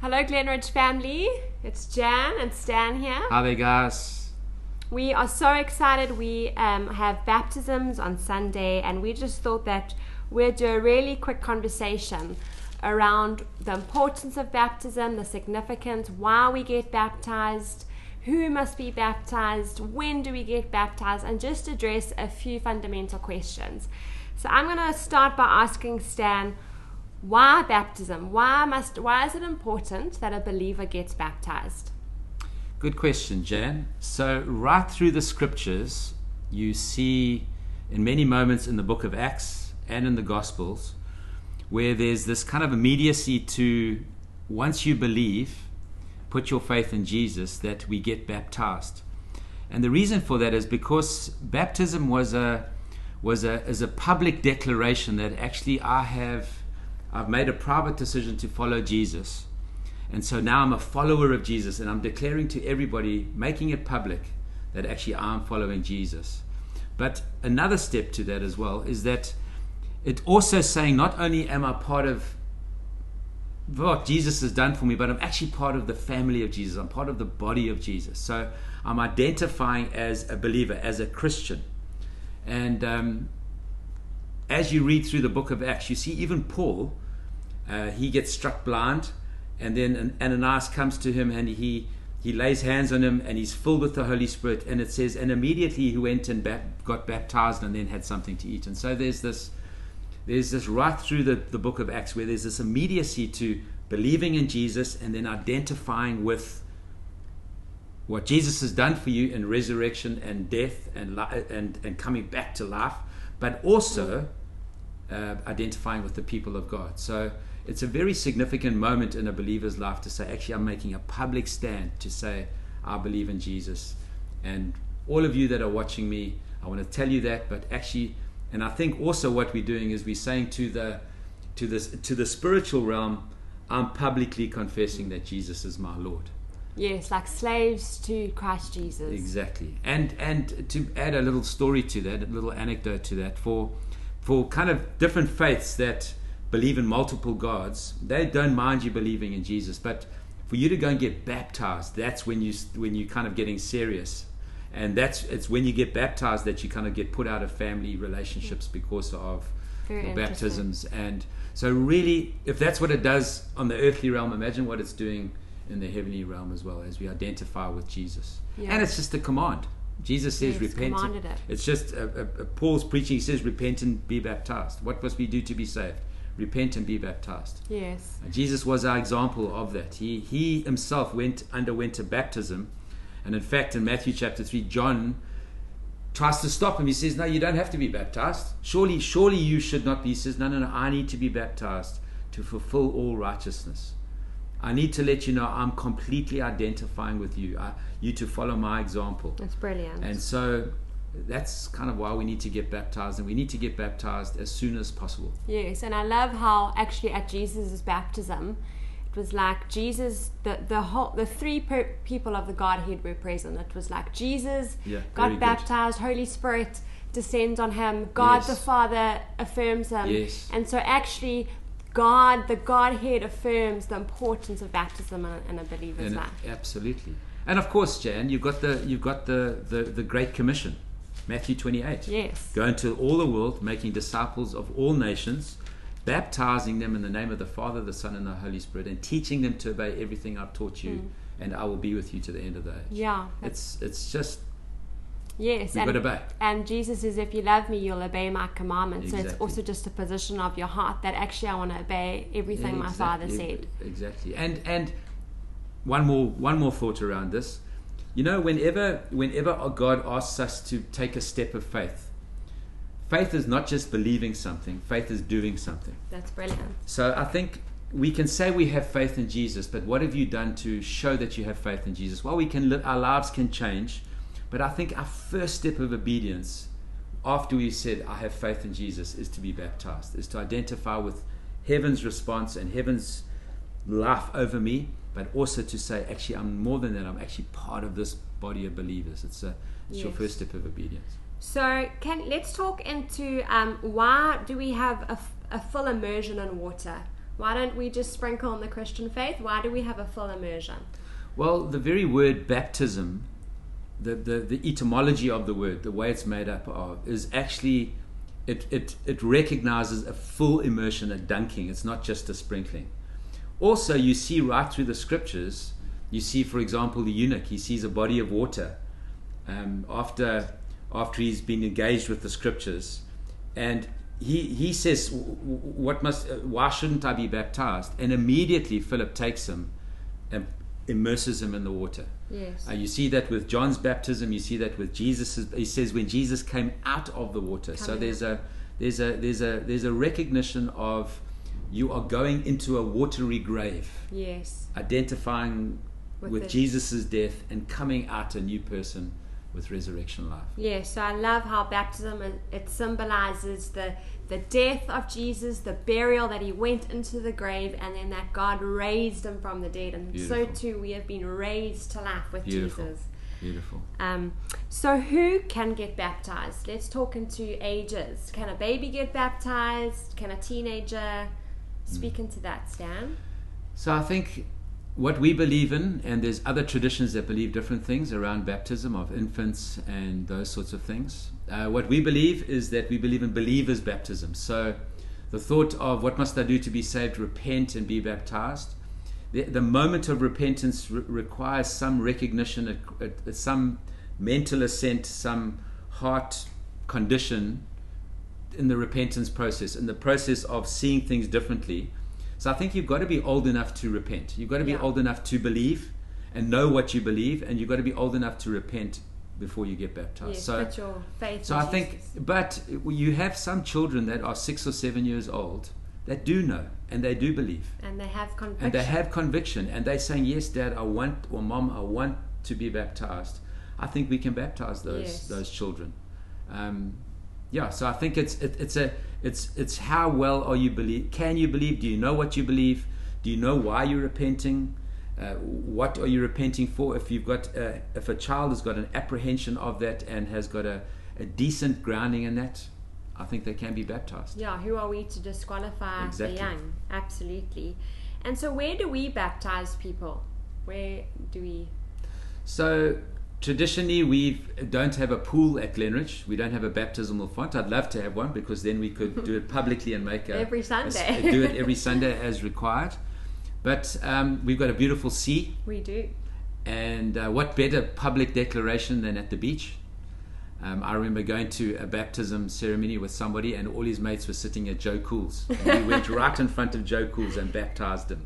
Hello, Glenridge family. It's Jan and Stan here. Hi there, guys. We are so excited. We um, have baptisms on Sunday, and we just thought that we'd do a really quick conversation around the importance of baptism, the significance, why we get baptized, who must be baptized, when do we get baptized, and just address a few fundamental questions. So I'm going to start by asking Stan why baptism? Why must why is it important that a believer gets baptized? Good question, Jan. So, right through the scriptures, you see in many moments in the book of Acts and in the Gospels where there's this kind of immediacy to once you believe, put your faith in Jesus, that we get baptized. And the reason for that is because baptism was a was a is a public declaration that actually I have I've made a private decision to follow Jesus. And so now I'm a follower of Jesus and I'm declaring to everybody, making it public, that actually I'm following Jesus. But another step to that as well is that it also saying not only am I part of what Jesus has done for me, but I'm actually part of the family of Jesus. I'm part of the body of Jesus. So I'm identifying as a believer, as a Christian. And um, as you read through the book of Acts, you see even Paul, uh, he gets struck blind, and then Ananias comes to him and he he lays hands on him and he's filled with the Holy Spirit. And it says, and immediately he went and got baptized and then had something to eat. And so there's this there's this right through the, the book of Acts where there's this immediacy to believing in Jesus and then identifying with what Jesus has done for you in resurrection and death and, and, and coming back to life, but also uh, identifying with the people of God. So it's a very significant moment in a believer's life to say, actually, I'm making a public stand to say, I believe in Jesus. And all of you that are watching me, I want to tell you that, but actually, and I think also what we're doing is we're saying to the to this to the spiritual realm, I'm publicly confessing that Jesus is my Lord. Yes, like slaves to Christ Jesus. Exactly. And and to add a little story to that, a little anecdote to that, for for kind of different faiths that believe in multiple gods, they don't mind you believing in Jesus. But for you to go and get baptized, that's when you when you kind of getting serious, and that's it's when you get baptized that you kind of get put out of family relationships mm. because of baptisms. And so, really, if that's what it does on the earthly realm, imagine what it's doing in the heavenly realm as well as we identify with Jesus. Yeah. And it's just a command. Jesus says, Yes, repent. it. It's just uh, uh, uh, Paul's preaching. He says, repent and be baptized. What must we do to be saved? Repent and be baptized. Yes. And Jesus was our example of that. He, he himself went underwent a baptism. And in fact, in Matthew chapter 3, John tries to stop him. He says, No, you don't have to be baptized. Surely, surely you should not be. He says, No, no, no, I need to be baptized to fulfill all righteousness. I need to let you know I'm completely identifying with you. I, you to follow my example. That's brilliant. And so that's kind of why we need to get baptized, and we need to get baptized as soon as possible. Yes, and I love how actually at Jesus' baptism, it was like Jesus, the the whole the three per- people of the Godhead were present. It was like Jesus Yeah, got good. baptized, Holy Spirit descends on him, God Yes. the Father affirms him, Yes. and so actually. God, the Godhead affirms the importance of baptism in a, in a believer's And life. absolutely. And of course, Jan, you've got the you've got the, the, the Great Commission, Matthew 28. Yes. Go into all the world, making disciples of all nations, baptizing them in the name of the Father, the Son, and the Holy Spirit, and teaching them to obey everything I've taught you, and I will be with you to the end of the age. Mm. Yeah. It's it's just Yes. we've and- got to obey. And Jesus says, if you love me, you'll obey my commandments. So it's also just a position of your heart that actually I want to obey everything my father Exactly, said. Exactly. And and one more one more thought around this. You know, whenever whenever God asks us to take a step of faith, faith is not just believing something. Faith is doing something. That's brilliant. So I think we can say we have faith in Jesus, but what have you done to show that you have faith in Jesus? Well, we can live, our lives can change, but I think our first step of obedience after we said I have faith in Jesus is to be baptized, is to identify with heaven's response and heaven's life over me, but also to say actually I'm more than that. I'm actually part of this body of believers. It's a it's your first step of obedience. So can let's talk into um, why do we have a, f- a full immersion in water? Why don't we just sprinkle on the Christian faith? Why do we have a full immersion? Well, the very word baptism, the, the, the etymology of the word, the way it's made up of, is actually, it, it, it recognizes a full immersion, a dunking. It's not just a sprinkling. Also, you see right through the scriptures, you see, for example, the eunuch, he sees a body of water um, after, after he's been engaged with the scriptures. And he, he says, what must, uh, why shouldn't I be baptized? And immediately Philip takes him and immerses him in the water. Yes. Uh, you see that with John's baptism. You see that with Jesus. He says when Jesus came out of the water. so Coming there's a there's a there's a there's a recognition of you are going into a watery grave, yes. identifying With with. Jesus' death and coming out a new person with resurrection life. Yes, so I love how baptism it, symbolizes the the death of Jesus, the burial that he went into the grave, and then that God raised him from the dead. And so too we have been raised to life with Beautiful. Jesus. Beautiful. Um, so who can get baptized? Let's talk into ages. Can a baby get baptized? Can a teenager? Speak Mm. into that, Stan. So I think what we believe in, and there's other traditions that believe different things around baptism of infants and those sorts of things. Uh, what we believe is that we believe in believers' baptism. So the thought of what must I do to be saved, repent and be baptized. The, the moment of repentance re- requires some recognition, a, a, some mental assent, some heart condition in the repentance process, in the process of seeing things differently. So I think you've got to be old enough to repent. You've got to be Yeah. old enough to believe and know what you believe, and you've got to be old enough to repent before you get baptized. Yes, so, put your faith. so I think, but you have some children that are six or seven years old that do know and they do believe and they have conviction. and they have conviction and they're saying, Yes, Dad, I want, or Mom, I want to be baptized. I think we can baptize those Yes. those children. Um, yeah, so I think it's it, it's a it's it's how well are you believe? Can you believe? Do you know what you believe? Do you know why you're repenting? Uh, what are you repenting for? If you've got uh, if a child has got an apprehension of that and has got a, a decent grounding in that, I think they can be baptized. Yeah, who are we to disqualify Exactly. the young? Absolutely. And so, where do we baptize people? Where do we? So traditionally, we don't have a pool at Glenridge. We don't have a baptismal font. I'd love to have one because then we could do it publicly and make a, Every a Sunday. do it every Sunday as required. But um, we've got a beautiful sea, We do. and uh, what better public declaration than at the beach? Um, I remember going to a baptism ceremony with somebody, and all his mates were sitting at Joe Cool's. And we went right in front of Joe Cool's and baptized him.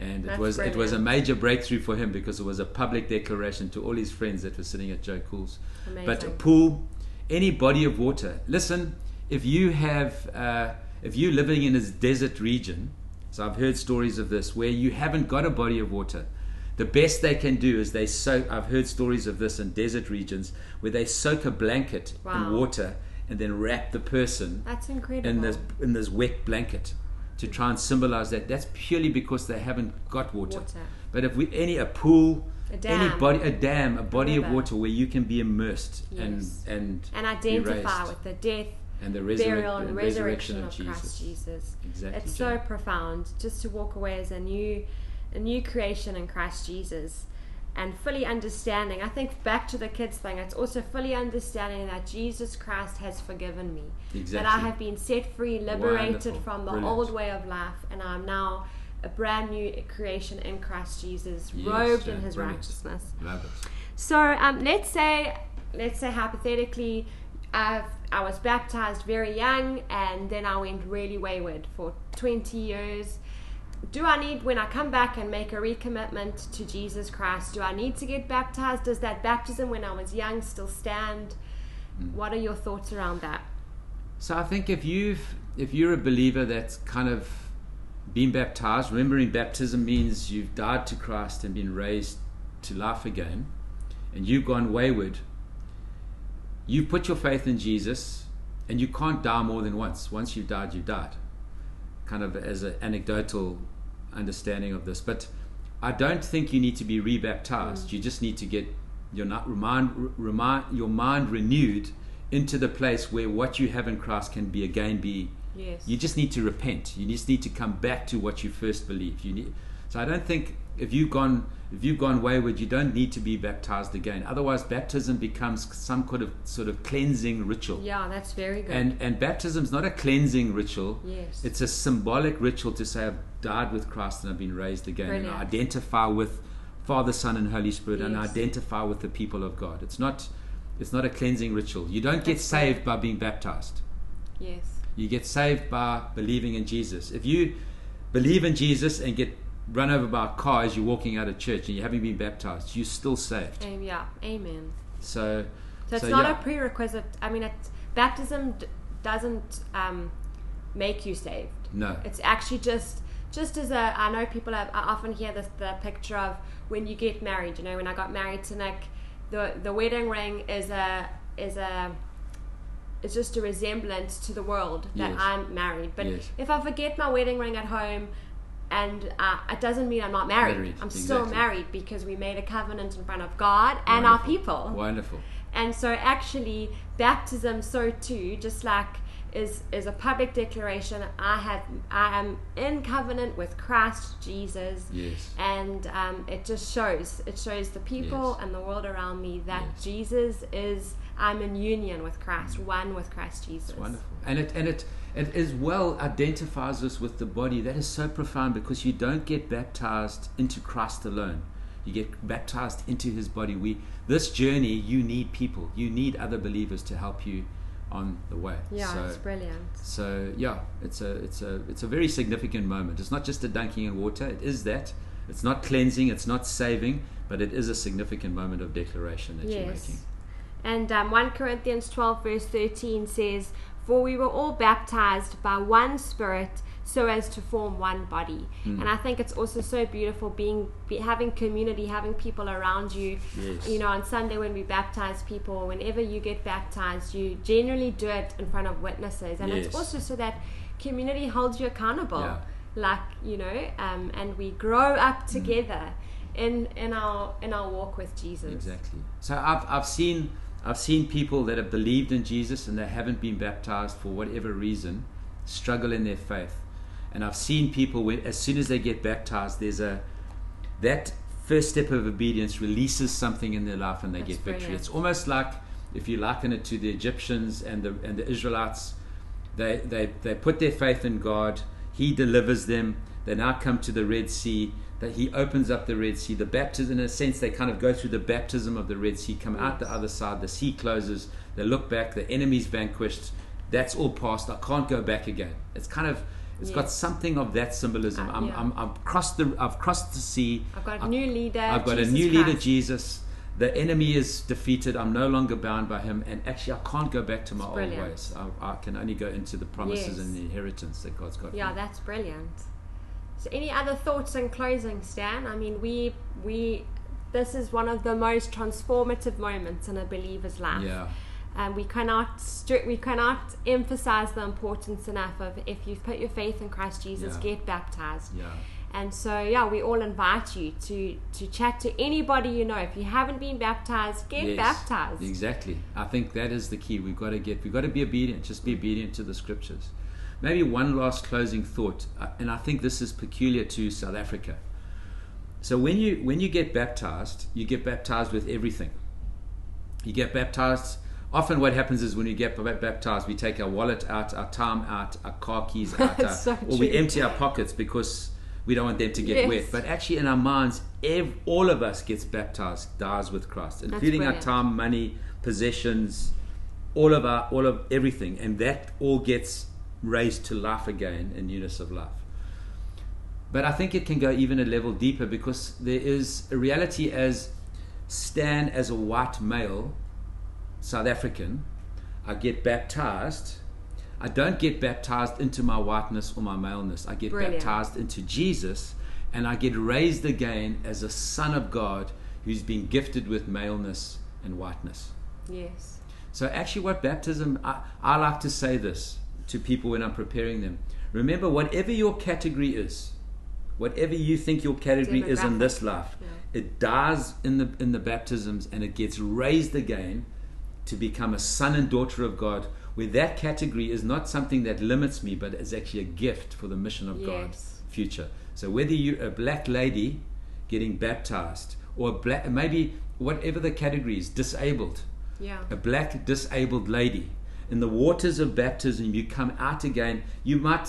And it That's was it was a major breakthrough for him because it was a public declaration to all his friends that were sitting at Joe Cool's. But a pool, any body of water. Listen, if you have, uh, if you're living in a desert region, so I've heard stories of this where you haven't got a body of water. The best they can do is they soak. I've heard stories of this in desert regions where they soak a blanket Wow. in water and then wrap the person That's incredible. in this in this wet blanket to try and symbolize that. That's purely because they haven't got water. Water. But if we any a pool, A any dam. body, a dam, a body of water where you can be immersed and Yes. and and be identify with the death, and the resurrec- burial, and and resurrection, of, Jesus. Christ Jesus. Exactly. It's so profound just to walk away as a new, a new creation in Christ Jesus, and fully understanding. I think back to the kids thing. It's also fully understanding that Jesus Christ has forgiven me. That I have been set free, liberated Wonderful. from the Brilliant. old way of life, and I'm now a brand new creation in Christ Jesus, Yes, robed in His brilliant. righteousness. Love it. So um, let's say, let's say hypothetically, I've, I was baptized very young, and then I went really wayward for 20 years. Do I need, when I come back and make a recommitment to Jesus Christ, do I need to get baptized? Does that baptism when I was young still stand? Mm. What are your thoughts around that? So I think if you've if you're a believer that's kind of been baptized, remembering baptism means you've died to Christ and been raised to life again, and you've gone wayward. You've put your faith in Jesus, and you can't die more than once. Once you've died, you've died. Kind of as an anecdotal understanding of this, but I don't think you need to be rebaptized. Mm. You just need to get your not remind, remind your mind renewed into the place where what you have in Christ can be again be Yes. You just need to repent. You just need to come back to what you first believed. You need. So I don't think if you've gone if you've gone wayward, you don't need to be baptized again. Otherwise, baptism becomes some kind of sort of cleansing ritual. yeah, that's very good. And and baptism's not a cleansing ritual. Yes. It's a symbolic ritual to say I've died with Christ and I've been raised again. And I identify with Father, Son, and Holy Spirit, and Yes. identify with the people of God. It's not. It's not a cleansing ritual. You don't get That's saved great. by being baptized. yes. You get saved by believing in Jesus. If you believe in Jesus and get run over by a car as you're walking out of church and you haven't been baptized, you're still saved. Am- yeah. Amen. So, So it's so, not yeah. a prerequisite. I mean, it's, baptism d- doesn't um, make you saved. no. It's actually just just as a. I know people have, I often hear this the picture of when you get married. You know, when I got married to Nick, the the wedding ring is a is a. It's just a resemblance to the world that Yes. I'm married. But Yes. if I forget my wedding ring at home, and uh, it doesn't mean I'm not married. Married, I'm still married because we made a covenant in front of God and our people. Wonderful. And so actually baptism so too, just like is is a public declaration I have I am in covenant with Christ Jesus. Yes. And um, it just shows it shows the people Yes. and the world around me that Yes. Jesus is I'm in union with Christ, one with Christ Jesus. It's wonderful. And it and it it as well identifies us with the body. That is so profound because you don't get baptized into Christ alone. You get baptized into his body. We this journey you need people. You need other believers to help you on the way. Yeah, so, it's brilliant. So yeah, it's a it's a it's a very significant moment. It's not just a dunking in water. It is that. It's not cleansing. It's not saving, but it is a significant moment of declaration that you're making. And um, 1 Corinthians 12, verse 13 says, For we were all baptized by one Spirit so as to form one body. Hmm. And I think it's also so beautiful being be, having community, having people around you. Yes. You know, on Sunday when we baptize people, whenever you get baptized, you generally do it in front of witnesses. And Yes. it's also so that community holds you accountable. Yeah. Like, you know, um, and we grow up Hmm. together. In, in our in our walk with Jesus, Exactly. So I've, I've seen I've seen people that have believed in Jesus and they haven't been baptized for whatever reason struggle in their faith, and I've seen people when as soon as they get baptized, there's a that first step of obedience releases something in their life and they That's get victory. brilliant. It's almost like if you liken it to the Egyptians and the and the Israelites, they they they put their faith in God. He delivers them. They now come to the Red Sea. That He opens up the Red Sea. The baptism, in a sense, they kind of go through the baptism of the Red Sea, come out the other side. The sea closes. They look back. The enemy's vanquished. That's all past. I can't go back again. It's kind of it's got something of that symbolism. Uh, I'm, yeah. I'm, I've crossed the I've crossed the sea. I've got a new leader. I've got Jesus a new leader, Jesus. The enemy is defeated. I'm no longer bound by him. And actually, I can't go back to my old ways. I, I can only go into the promises Yes. and the inheritance that God's got. Yeah, for me. that's brilliant. So, any other thoughts in closing, Stan? I mean, we we this is one of the most transformative moments in a believer's life. yeah. And we cannot stri- we cannot emphasize the importance enough of if you've put your faith in Christ Jesus, Yeah. get baptized. Yeah. And so, yeah, we all invite you to to chat to anybody you know. If you haven't been baptized, get Yes, baptized. Exactly. I think that is the key. We've got to get. We've got to be obedient. Just be obedient to the scriptures. Maybe one last closing thought, uh, and I think this is peculiar to South Africa. So when you when you get baptized, you get baptized with everything. You get baptized. Often, what happens is when you get baptized, we take our wallet out, our time out, our car keys out, our, So or we empty our pockets because we don't want them to get Yes. wet. But actually, in our minds, ev- all of us gets baptized, dies with Christ, including our time, money, possessions, all of our, all of everything, and that all gets raised to life again in newness of life. But I think it can go even a level deeper because there is a reality as Stan as a white male, South African, I get baptized. I don't get baptized into my whiteness or my maleness. I get Brilliant. baptized into Jesus and I get raised again as a son of God who's been gifted with maleness and whiteness. Yes. So, actually, what baptism, I, I like to say this to people when I'm preparing them. Remember, whatever your category is, whatever you think your category is in this life, yeah. it dies in the, in the baptisms and it gets raised again to become a son and daughter of God where that category is not something that limits me, but is actually a gift for the mission of God Yes. future. So whether you're a black lady getting baptized or black, maybe whatever the category is, disabled, Yeah. a black disabled lady in the waters of baptism you come out again you might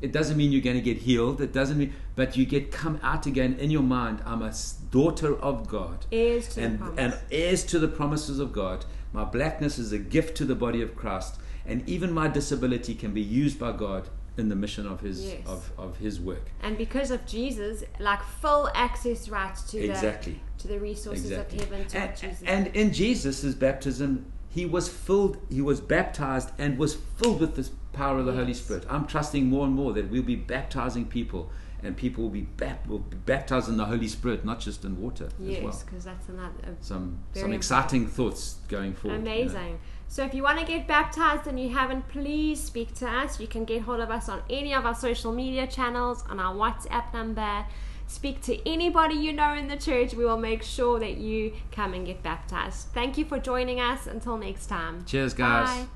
it doesn't mean you're going to get healed it doesn't mean but you get come out again in your mind i'm a daughter of god Heirs to the and, promise. and heirs to the promises of god my blackness is a gift to the body of christ and even my disability can be used by god in the mission of his Yes. of, of his work And because of Jesus, like full access rights to exactly the to the resources exactly. of heaven to and, Jesus. and in Jesus' baptism, he was filled, he was baptized and was filled with the power of the Holy Spirit. I'm trusting more and more that we'll be baptizing people and people will be, bap- will be baptized in the Holy Spirit, not just in water as yes, because that's another Some, some exciting thoughts going forward. you know. Amazing. So if you want to get baptized and you haven't, please speak to us. You can get hold of us on any of our social media channels, on our WhatsApp number. Speak to anybody you know in the church. We will make sure that you come and get baptized. Thank you for joining us. Until next time. Cheers, guys. Bye.